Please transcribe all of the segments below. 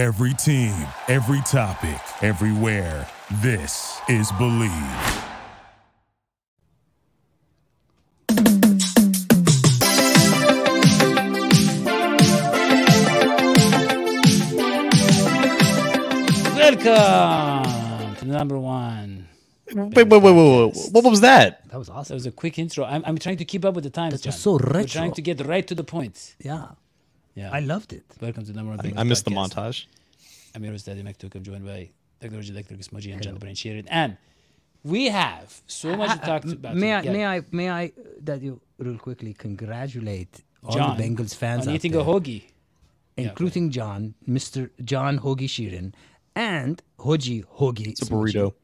Every team, every topic, everywhere. This is Bleav. Welcome to number one. Wait, wait, wait, wait, wait. What was that? That was That awesome. was a quick intro. I'm, I'm trying to keep up with the times. That was John. so We're trying to get right to the point. Yeah. Yeah. I loved it. Welcome to the number one. I, I missed the montage. I'm your host, Daddy McTook. I'm joined by Technology Electric Smudgy and John the Brain Sheeran. And we have so much to talk M- about. May I, today. may I, may I, uh, that you real quickly congratulate all John, the Bengals fans on out eating there, a hoagie. including John, Mr. John Hoagie Sheeran, and Hoji Hoagie. It's a burrito.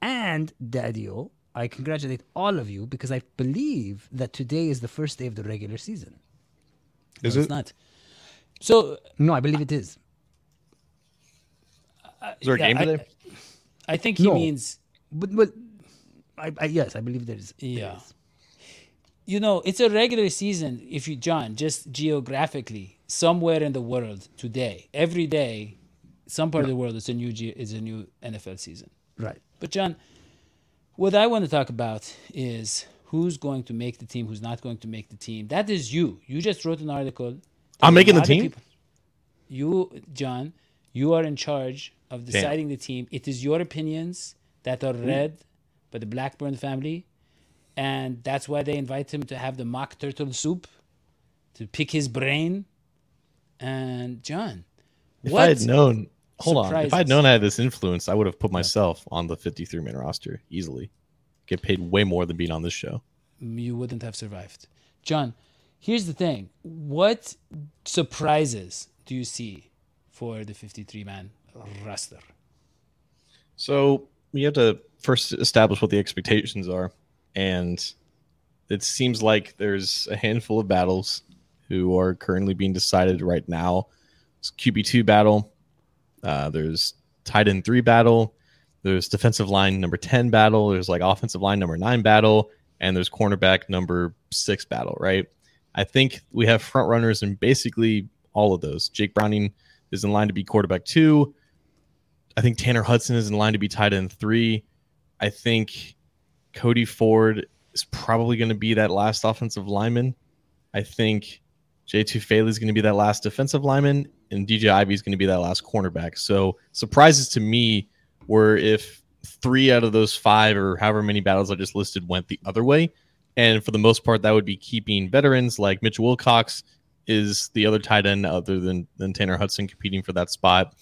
And Daddy-O. I congratulate all of you because I believe that today is the first day of the regular season. Is No, it? It's not. So No, I believe it is. Is there a yeah, game I- today? I think he No. means But, but I, I, yes, I believe there is. Yeah. is. you know, it's a regular season. If you, John, just geographically, somewhere in the world today, every day, some part of the world is a new is a new NFL season. Right. But John, what I want to talk about is who's going to make the team, who's not going to make the team. That is you. You just wrote an article. I'm making the team? people- you, John, you are in charge of deciding the team. It is your opinions that are hmm? read by the Blackburn family, and that's why they invite him to have the mock turtle soup, to pick his brain. And John, If what I had known, hold on. If I had known I had this influence, I would have put myself on the 53 man roster easily. Get paid way more than being on this show. you wouldn't have survived. John, here's the thing. What surprises do you see for the 53 man roster? So we have to first establish what the expectations are, and it seems like there's a handful of battles who are currently being decided right now. It's QB two battle. Uh, there's tight end three battle. There's defensive line number ten battle. There's like offensive line number nine battle, and there's cornerback number six battle. Right. I think we have front runners in basically all of those. Jake Browning is in line to be quarterback two. I think Tanner Hudson is in line to be tight end three. I think Cody Ford is probably going to be that last offensive lineman. I think Jay Tufele is going to be that last defensive lineman, and DJ Ivey is going to be that last cornerback. So surprises to me were if three out of those five or however many battles I just listed went the other way. And for the most part, that would be keeping veterans like Mitch Wilcox is the other tight end other than, than Tanner Hudson competing for that spot.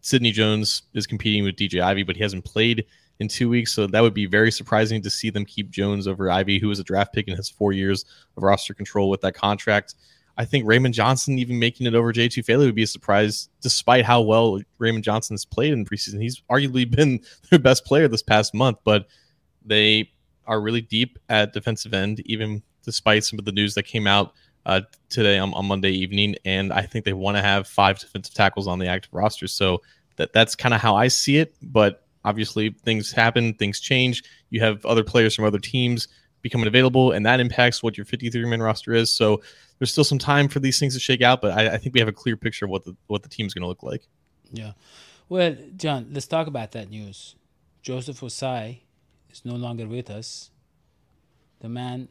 Sidney Jones is competing with DJ Ivey, but he hasn't played in two weeks. So that would be very surprising to see them keep Jones over Ivey, who was a draft pick and has four years of roster control with that contract. I think Raymond Johnson even making it over Jay Tufele would be a surprise, despite how well Raymond Johnson has played in preseason. He's arguably been their best player this past month, but they are really deep at defensive end, even despite some of the news that came out uh, today on, on Monday evening. And I think they want to have five defensive tackles on the active roster. So that that's kind of how I see it. But obviously, things happen, things change. You have other players from other teams becoming available, and that impacts what your 53 man roster is. So there's still some time for these things to shake out, but I, I think we have a clear picture of what the what the team's going to look like. Yeah. Well, John, let's talk about that news. Joseph Ossai is no longer with us. The man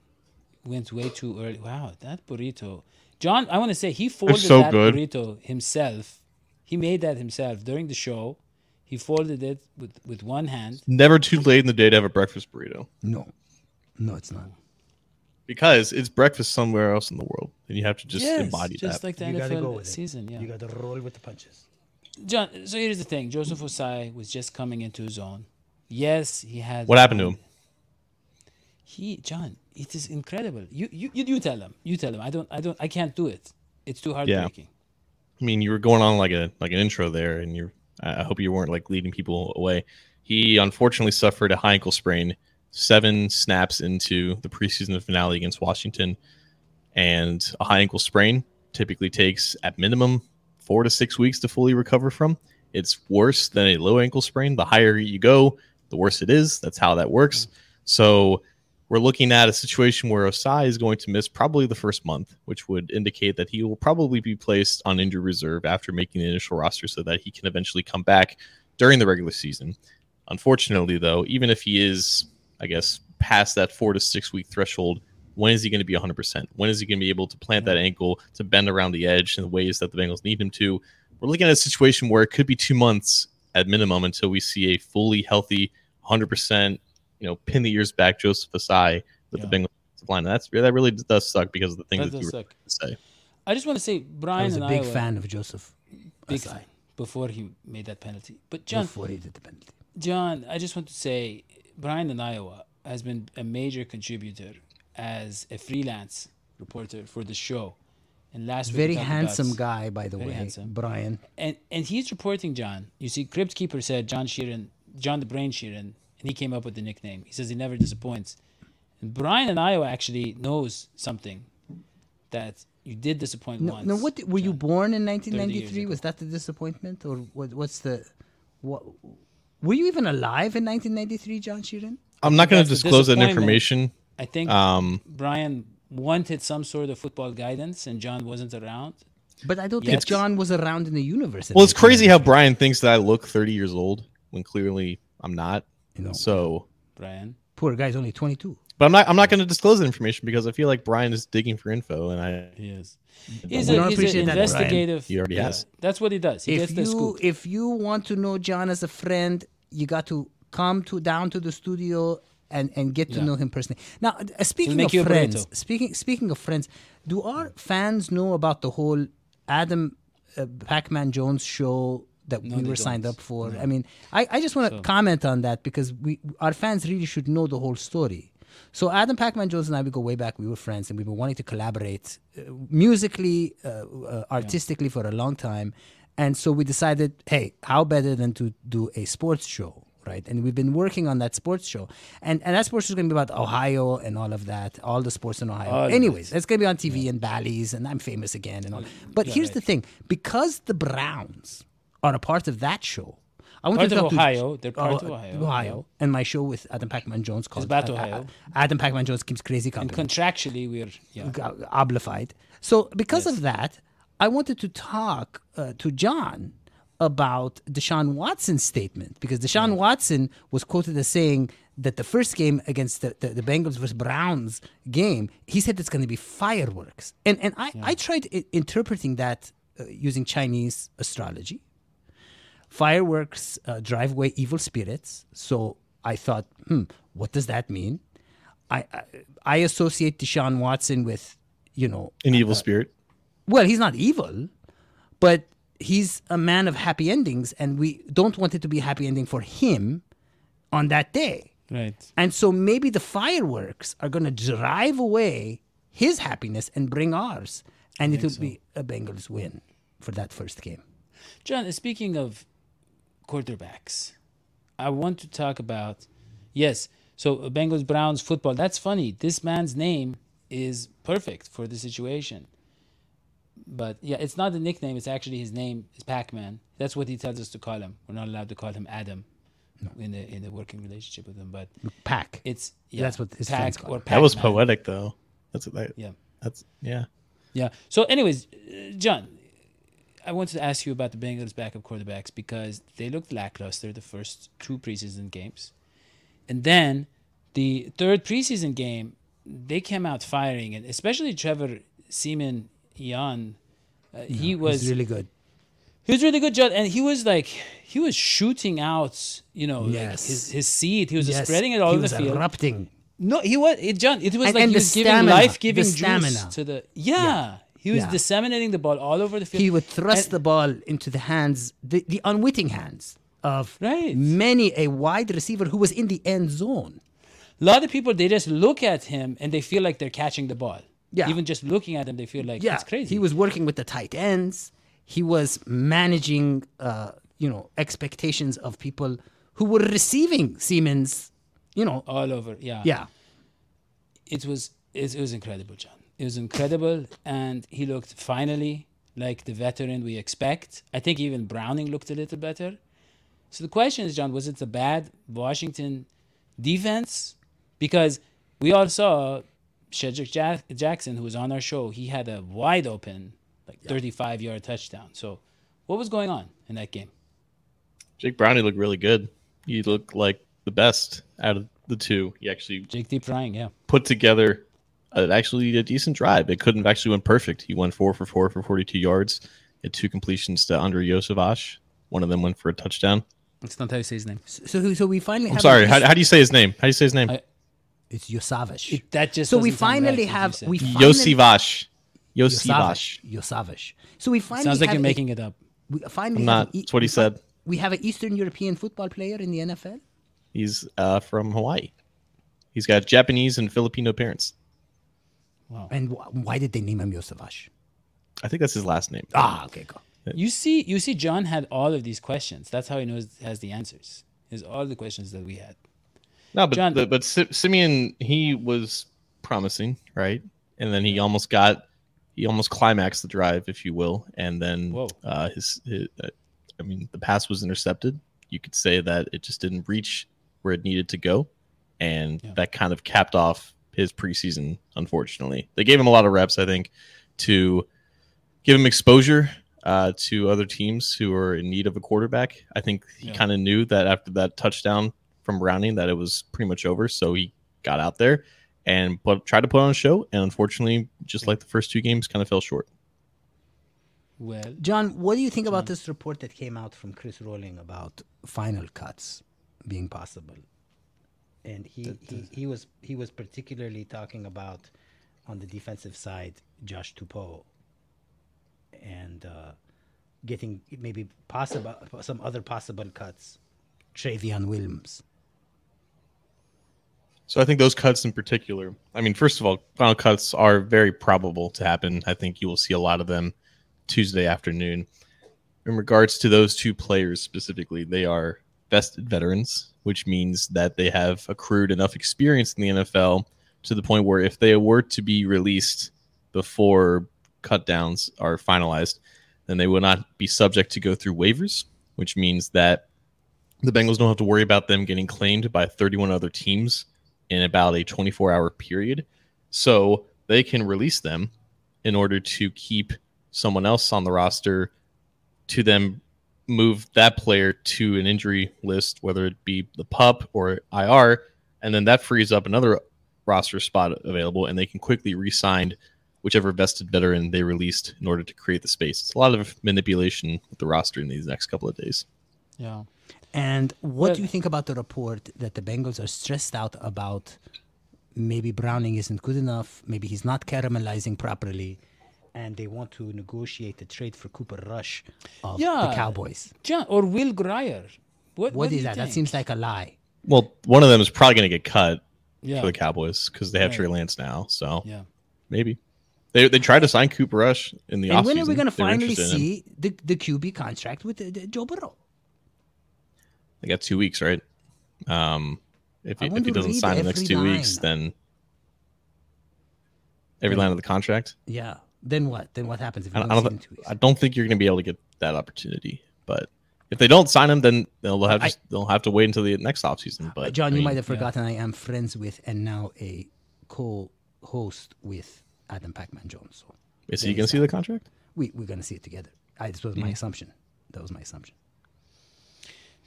went way too early. Wow, that burrito. John, I want to say he folded so that good. burrito himself. He made that himself during the show. He folded it with, with one hand. Never too late in the day to have a breakfast burrito No. No, it's not. because it's breakfast somewhere else in the world, and you have to just yes, embody just that. like the You gotta go NFL with it. season. Yeah. You got to roll with the punches. John, so here's the thing. Joseph Ossai was just coming into his own. Yes, he had. what happened to him? He, John, it is incredible. You, you, you, you tell him. You tell him. I don't, I don't, I can't do it. It's too heartbreaking. Yeah. I mean, you were going on like a like an intro there, and you're. I I hope you weren't like leading people away. He unfortunately suffered a high ankle sprain seven snaps into the preseason finale against Washington, and a high ankle sprain typically takes at minimum four to six weeks to fully recover from. It's worse than a low ankle sprain. The higher you go, the worse it is. That's how that works. Mm-hmm. So we're looking at a situation where Ossai is going to miss probably the first month, which would indicate that he will probably be placed on injury reserve after making the initial roster so that he can eventually come back during the regular season. Unfortunately, though, even if he is, I guess, past that four to six week threshold, when is he going to be 100%? When is he going to be able to plant that ankle to bend around the edge in the ways that the Bengals need him to? We're looking at a situation where it could be two months at minimum until we see a fully healthy, 100%, you know, pin the ears back Joseph Ossai with Yeah. the Bengals line. That's that really does suck because of the things That that, you does were to say. I just want to say I Brian was a and big Iowa, fan of Joseph. big Ossai fan before he made that penalty. But John, before he did the penalty. John, I just want to say Brian in Iowa has been a major contributor as a freelance reporter for the show. And last week Very handsome guy, by the Very way, handsome. Brian. and and he's reporting John. You see, Crypt Keeper said John Sheeran, John the Brain Sheeran, and he came up with the nickname. He says he never disappoints. And Brian in Iowa actually knows something that you did disappoint No, once. no what were you born in 1993? Was that the disappointment, or what? What's the what? Were you even alive in 1993, John Sheeran? I'm not going to disclose that information. I think Um, Brian wanted some sort of football guidance, and John wasn't around. But I don't think John was around in the universe. well, it's crazy how Brian thinks that I look 30 years old when clearly I'm not. You know, So, Brian, poor guy's only 22. but I'm not. I'm not going to disclose that information because I feel like Brian is digging for info, and I he is. He's, We a, he's an that, Brian. investigative. He already has. That's what he does. He if gets the you scoop. if you want to know John as a friend, you got to come to down to the studio and and get to Yeah. know him personally. Now, uh, speaking make of you friends, speaking speaking of friends, do our fans know about the whole Adam uh, Pac-Man Jones show that No, we were signed don't. up for? I mean, I, I just want to comment on that because we our fans really should know the whole story. So Adam Pac-Man Jones and I, we go way back. We were friends, and we've been wanting to collaborate uh, musically, uh, uh, artistically for a long time. And so we decided, hey, how better than to do a sports show, right? And we've been working on that sports show, and and that sports show is going to be about Ohio and all of that, all the sports in Ohio. All Anyways, it's going to be on TV and Bally's, and I'm famous again and all. But here's right. the thing: because the Browns are a part of that show. I want Part to of talk to- Ohio. They're part Oh, of Ohio. Ohio, and my show with Adam Pac-Man Jones called about uh, uh, Ohio. Adam Pac-Man Jones keeps crazy And contractually, we're yeah. G- oblified. So because Yes. of that, I wanted to talk uh, to John about Deshaun Watson's statement because Deshaun Watson was quoted as saying that the first game against the, the, the Bengals versus Browns game, he said it's going to be fireworks. And and I, I tried I- interpreting that uh, using Chinese astrology fireworks uh, drive away evil spirits. So I thought, hmm, what does that mean? I I, I associate Deshaun Watson with, you know, an evil spirit. well, he's not evil, but he's a man of happy endings, and we don't want it to be a happy ending for him on that day. Right. And so maybe the fireworks are going to drive away his happiness and bring ours, and it will be a Bengals win for that first game. John, speaking of quarterbacks, I want to talk about yes. So uh, Bengals Browns football. That's funny. This man's name is perfect for the situation. But yeah, it's not a nickname. It's actually his name is Pac-Man. That's what he tells us to call him. We're not allowed to call him Adam in the in the working relationship with him. But Pack. it's yeah, That's what his Pac friends call or him. That was poetic, though. That's that. Yeah. That's yeah. Yeah. So, anyways, uh, John, I wanted to ask you about the Bengals' backup quarterbacks because they looked lackluster the first two preseason games, and then the third preseason game, they came out firing, and especially Trevor Seaman Ian, uh, he was really good. he was really good, John, and he was like he was shooting out, you know, like his his seed. He was Yes, spreading it all he over the field. erupting. No, he was it, John. It was And- like and he was giving life-giving juice to the yeah. He was Yeah. disseminating the ball all over the field. He would thrust And- the ball into the hands, the, the unwitting hands of Right. many a wide receiver who was in the end zone. A lot of people they just look at him and they feel like they're catching the ball. Yeah. Even just looking at him, they feel like Yeah, it's crazy. He was working with the tight ends. He was managing, uh, you know, expectations of people who were receiving Siemens. You know, all over. Yeah. yeah, It was it, it was incredible, John. It was incredible, and he looked finally like the veteran we expect. I think even Browning looked a little better. So the question is, John, was it a bad Washington defense? Because we all saw Shedrick Jack- Jackson, who was on our show. He had a wide open, like 35 yard touchdown. So, what was going on in that game? Jake Browning looked really good. He looked like the best out of the two. He actually Jake Deep Frying, yeah. put together actually a decent drive. It couldn't have actually went perfect. He went four for four for 42 yards. Had two completions to Andre Yosevash. One of them went for a touchdown. That's not how you say his name. So, so we finally I'm have. sorry. a- How, how do you say his name? How do you say his name? I- it's Yosavish. It, that just so we doesn't right, finally have we finally, Yosivash. Yosivash. Yosavish. Yosavish. So we finally sounds like have you're a- making it up. We finally I'm not. an E- That's what he we fi- said. We have an Eastern European football player in the NFL. He's uh, from Hawaii. He's got Japanese and Filipino parents. And wh- why did they name him Yosavish? I think that's his last name. Ah, okay, go. You see, you see, John had all of these questions. That's how he knows has the answers. Is all the questions that we had. No, but John- the, but Si- Siemian he was promising, right? And then he almost got he almost climaxed the drive, if you will, and then Whoa. uh, his, his uh, I mean the pass was intercepted. You could say that it just didn't reach where it needed to go, and Yeah. that kind of capped off his preseason. Unfortunately, they gave him a lot of reps, I think, to give him exposure uh, to other teams who are in need of a quarterback. I think he Yeah. kind of knew that after that touchdown from Browning that it was pretty much over. So he got out there and put, tried to put on a show. And unfortunately, just like the first two games, kind of fell short. Well, John, what do you think about this report that came out from Chris Roling about final cuts being possible? And he, he, he was he was particularly talking about on the defensive side Josh Tupou and uh, getting maybe possible some other possible cuts. Travion Williams. So I think those cuts in particular, I mean, first of all, final cuts are very probable to happen. I think you will see a lot of them Tuesday afternoon. In regards to those two players specifically, they are vested veterans, which means that they have accrued enough experience in the NFL to the point where if they were to be released before cut downs are finalized, then they will not be subject to go through waivers, which means that the Bengals don't have to worry about them getting claimed by 31 other teams in about a 24 hour period. So they can release them in order to keep someone else on the roster to then move that player to an injury list, whether it be the pup or IR, and then that frees up another roster spot available, and they can quickly re-sign whichever vested veteran they released in order to create the space. It's a lot of manipulation with the roster in these next couple of days. yeah. And what Well- do you think about the report that the Bengals are stressed out about maybe Browning isn't good enough, maybe he's not caramelizing properly, and they want to negotiate the trade for Cooper Rush of the Cowboys? John or Will Grier. What, what do is you that? That seems like a lie. Well, one of them is probably going to get cut yeah, for the Cowboys because they have Right. Trey Lance now. So yeah. maybe they they tried to sign Cooper Rush in the And offseason. when are we going to finally interested in him. see the, the QB contract with the, the Joe Burrow? They got two weeks, right? Um, if he, if he doesn't sign the next every two weeks, then every line of the contract. Yeah. Then what? Then what happens if I you don't, I don't, see in two weeks? I don't think you're going to be able to get that opportunity. But if they don't sign him, then they'll have I- they'll have to wait until the next offseason. But John, I you might have forgotten I am friends with and now a co-host with Adam Pacman Jones. So is he going to see the contract? we we're gonna see it together. I, this was my mm-hmm. assumption. That was my assumption.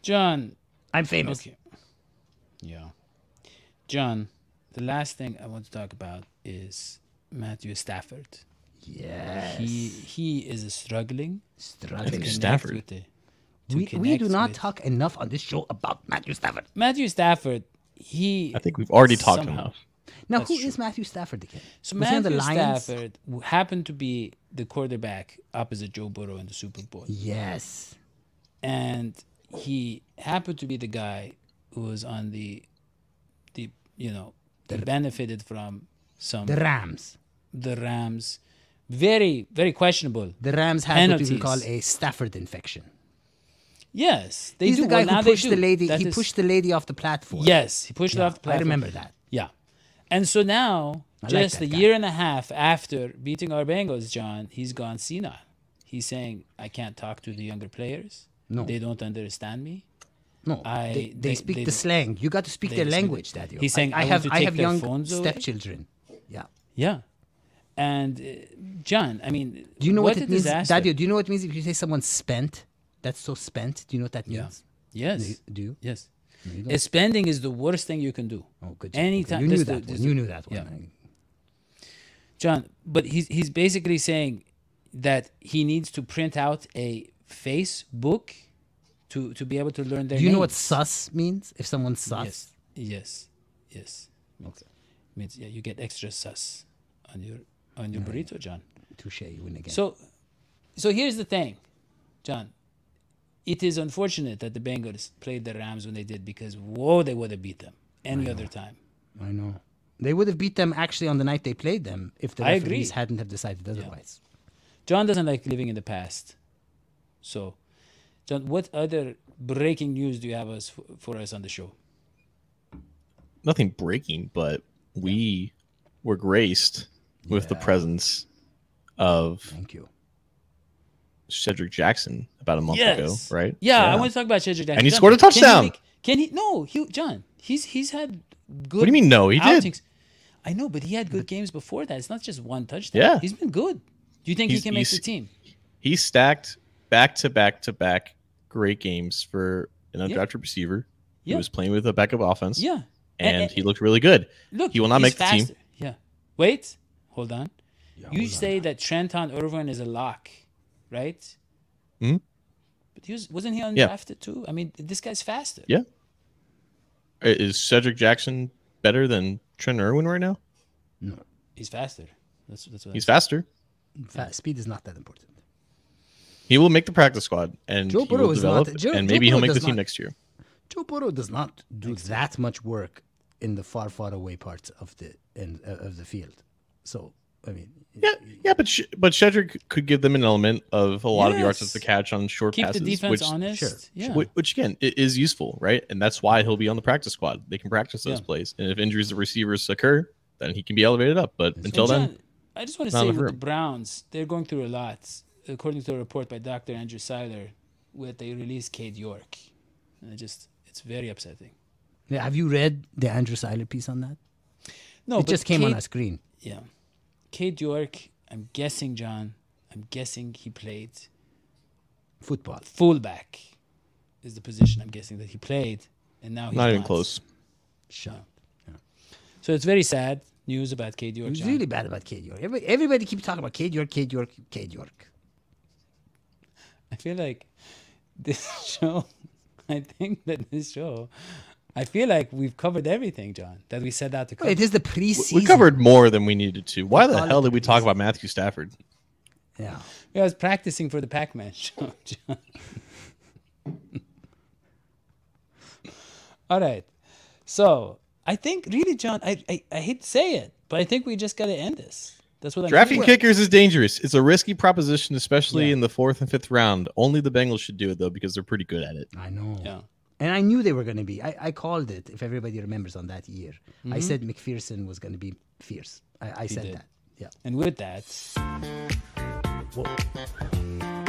John. I'm famous. Okay. Yeah. John, the last thing I want to talk about is Matthew Stafford. Yes. He he is struggling. Struggling. Matthew Stafford. with the- We, we do not with- talk enough on this show about Matthew Stafford. Matthew Stafford. He I think we've already talked Somehow. enough. Now, That's who is true. Matthew Stafford again? So Was he the Matthew Lions? Stafford happened to be the quarterback opposite Joe Burrow in the Super Bowl, Yes. and he happened to be the guy who was on the, the you know, that benefited from some The Rams. the Rams, very very questionable. The Rams had what Penalties. could call a Stafford infection. Yes, they He's do. the guy well, who pushed the lady. That he is- pushed the lady off the platform. Yes, he pushed Yeah, off the platform. I remember that. Yeah. And so now, I just that a guy. year and a half after beating our Bengals, John, he's gone senile. He's saying, I can't talk to the younger players. No. They don't understand me. No, I- they, they, they- speak they- the slang. You got to speak their speak- language, Daddy. He's saying, I, "I have to I have their young phones away." stepchildren. Yeah. Yeah. And uh, John, I mean, Do you know what, a it means, disaster. Daddy? Do you know what it means if you say someone's spent? That's so spent. Do you know what that means? Yeah. Yes. Do you? Yes. you. Uh, Spending is the worst thing you can do. Oh, good. Anytime. Okay, You knew just that to- one. just You knew that one. John, but he's he's basically saying that he needs to print out a Facebook to to be able to learn their Do you know what names. sus means? If someone's sus. Yes. Yes. Yes. Means, means yeah, you get extra sus on your on your burrito, John. Touche, you win again. So, so here's the thing, John. It is unfortunate that the Bengals played the Rams when they did because whoa, they would have beat them any other time. I know. They would have beat them actually on the night they played them if the I agree. referees hadn't have decided otherwise. John doesn't like living in the past. So, John, what other breaking news do you have us for us on the show? Nothing breaking, but we were graced with the presence of Thank you. Shedrick Jackson about a month Yes. ago, right? Yeah, I want to talk about Shedrick Jackson. And he John, scored a can he touchdown. make- Can he? No, he, John. He's he's had good. What do you mean? No, he did. I know, but he had good games before that. It's not just one touchdown. Yeah. he's been good. Do you think He's- he can make the team? He stacked back to back to back great games for an undrafted receiver Yeah. who was playing with a backup offense. Yeah, and, and- he looked really good. Look, He will not he's make the team. Yeah. Wait, hold on. you hold on. say that Trenton Irwin is a lock, right? Mhm. But he was wasn't he Yeah. undrafted too? I mean, this guy's faster. Yeah. Is Shedrick Jackson better than Trent Irwin right now? No, he's faster. That's that's what He's I'm faster. Fa- speed is not that important. He will make the practice squad and Joe Burrow will is not- Joe- and Joe maybe he'll Burrow make the does team not- next year. Joe Burrow does not do that much work in the far, far away parts of the in, uh, of the field. So, I mean, Yeah, yeah, but Sh- but Shedrick could give them an element of a lot of yards Yes. after the catch on short Keep passes, the defense which, honest. sure, Yeah. which, which again i- is useful, right? And that's why he'll be on the practice squad. They can practice those Yeah. plays, and if injuries of receivers occur, then he can be elevated up. But until then, John, I just want to say enough with the. Browns, they're going through a lot. According to a report by Dr. Andrew Seiler, where they released Cade York, and it just it's very upsetting. yeah, have you read the Andrew Seiler piece on that? No, it but just came on Cade- our screen. Yeah, Cade York. I'm guessing, John. I'm guessing he played Football. fullback. Is the position I'm guessing that he played, and now he's not even close. Shut. So it's very sad news about Cade York. was John. really bad about Cade York. Everybody, everybody keeps talking about Cade York, Cade York, Cade York. I feel like this show, I think that this show, I feel like we've covered everything, John, that we set out to cover. It is the We- preseason. We covered more than we needed to. Why the hell did we talk about Matthew Stafford? Yeah. I was practicing for the Pac Man show, John. All right. So I think, really, John, I, I, I hate to say it, but I think we just got to end this. That's what I'm Drafting thinking. kickers is dangerous. It's a risky proposition, especially Yeah. in the fourth and fifth round. Only the Bengals should do it though, because they're pretty good at it. I know. Yeah. And I knew they were going to be. I, I called it, if everybody remembers on that year. Mm-hmm. I said McPherson was going to be fierce. I, I said did. that. Yeah. And with that,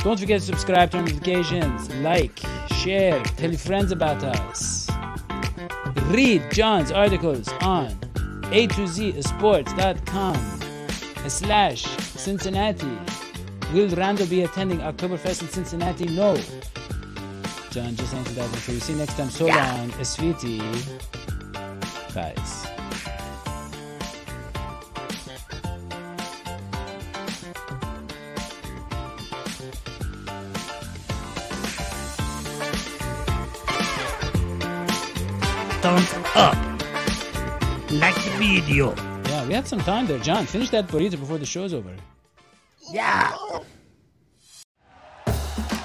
don't forget to subscribe, turn notifications, like, share, tell your friends about us. Read John's articles on A to Z Sports.com slash Cincinnati. Will Randall be attending Oktoberfest in Cincinnati? No. John just answered that one for you. See you next time. So long, Esviti. Guys. Thumbs up. Like the video. Yeah, we had some time there. John, finish that burrito before the show's over. Yeah.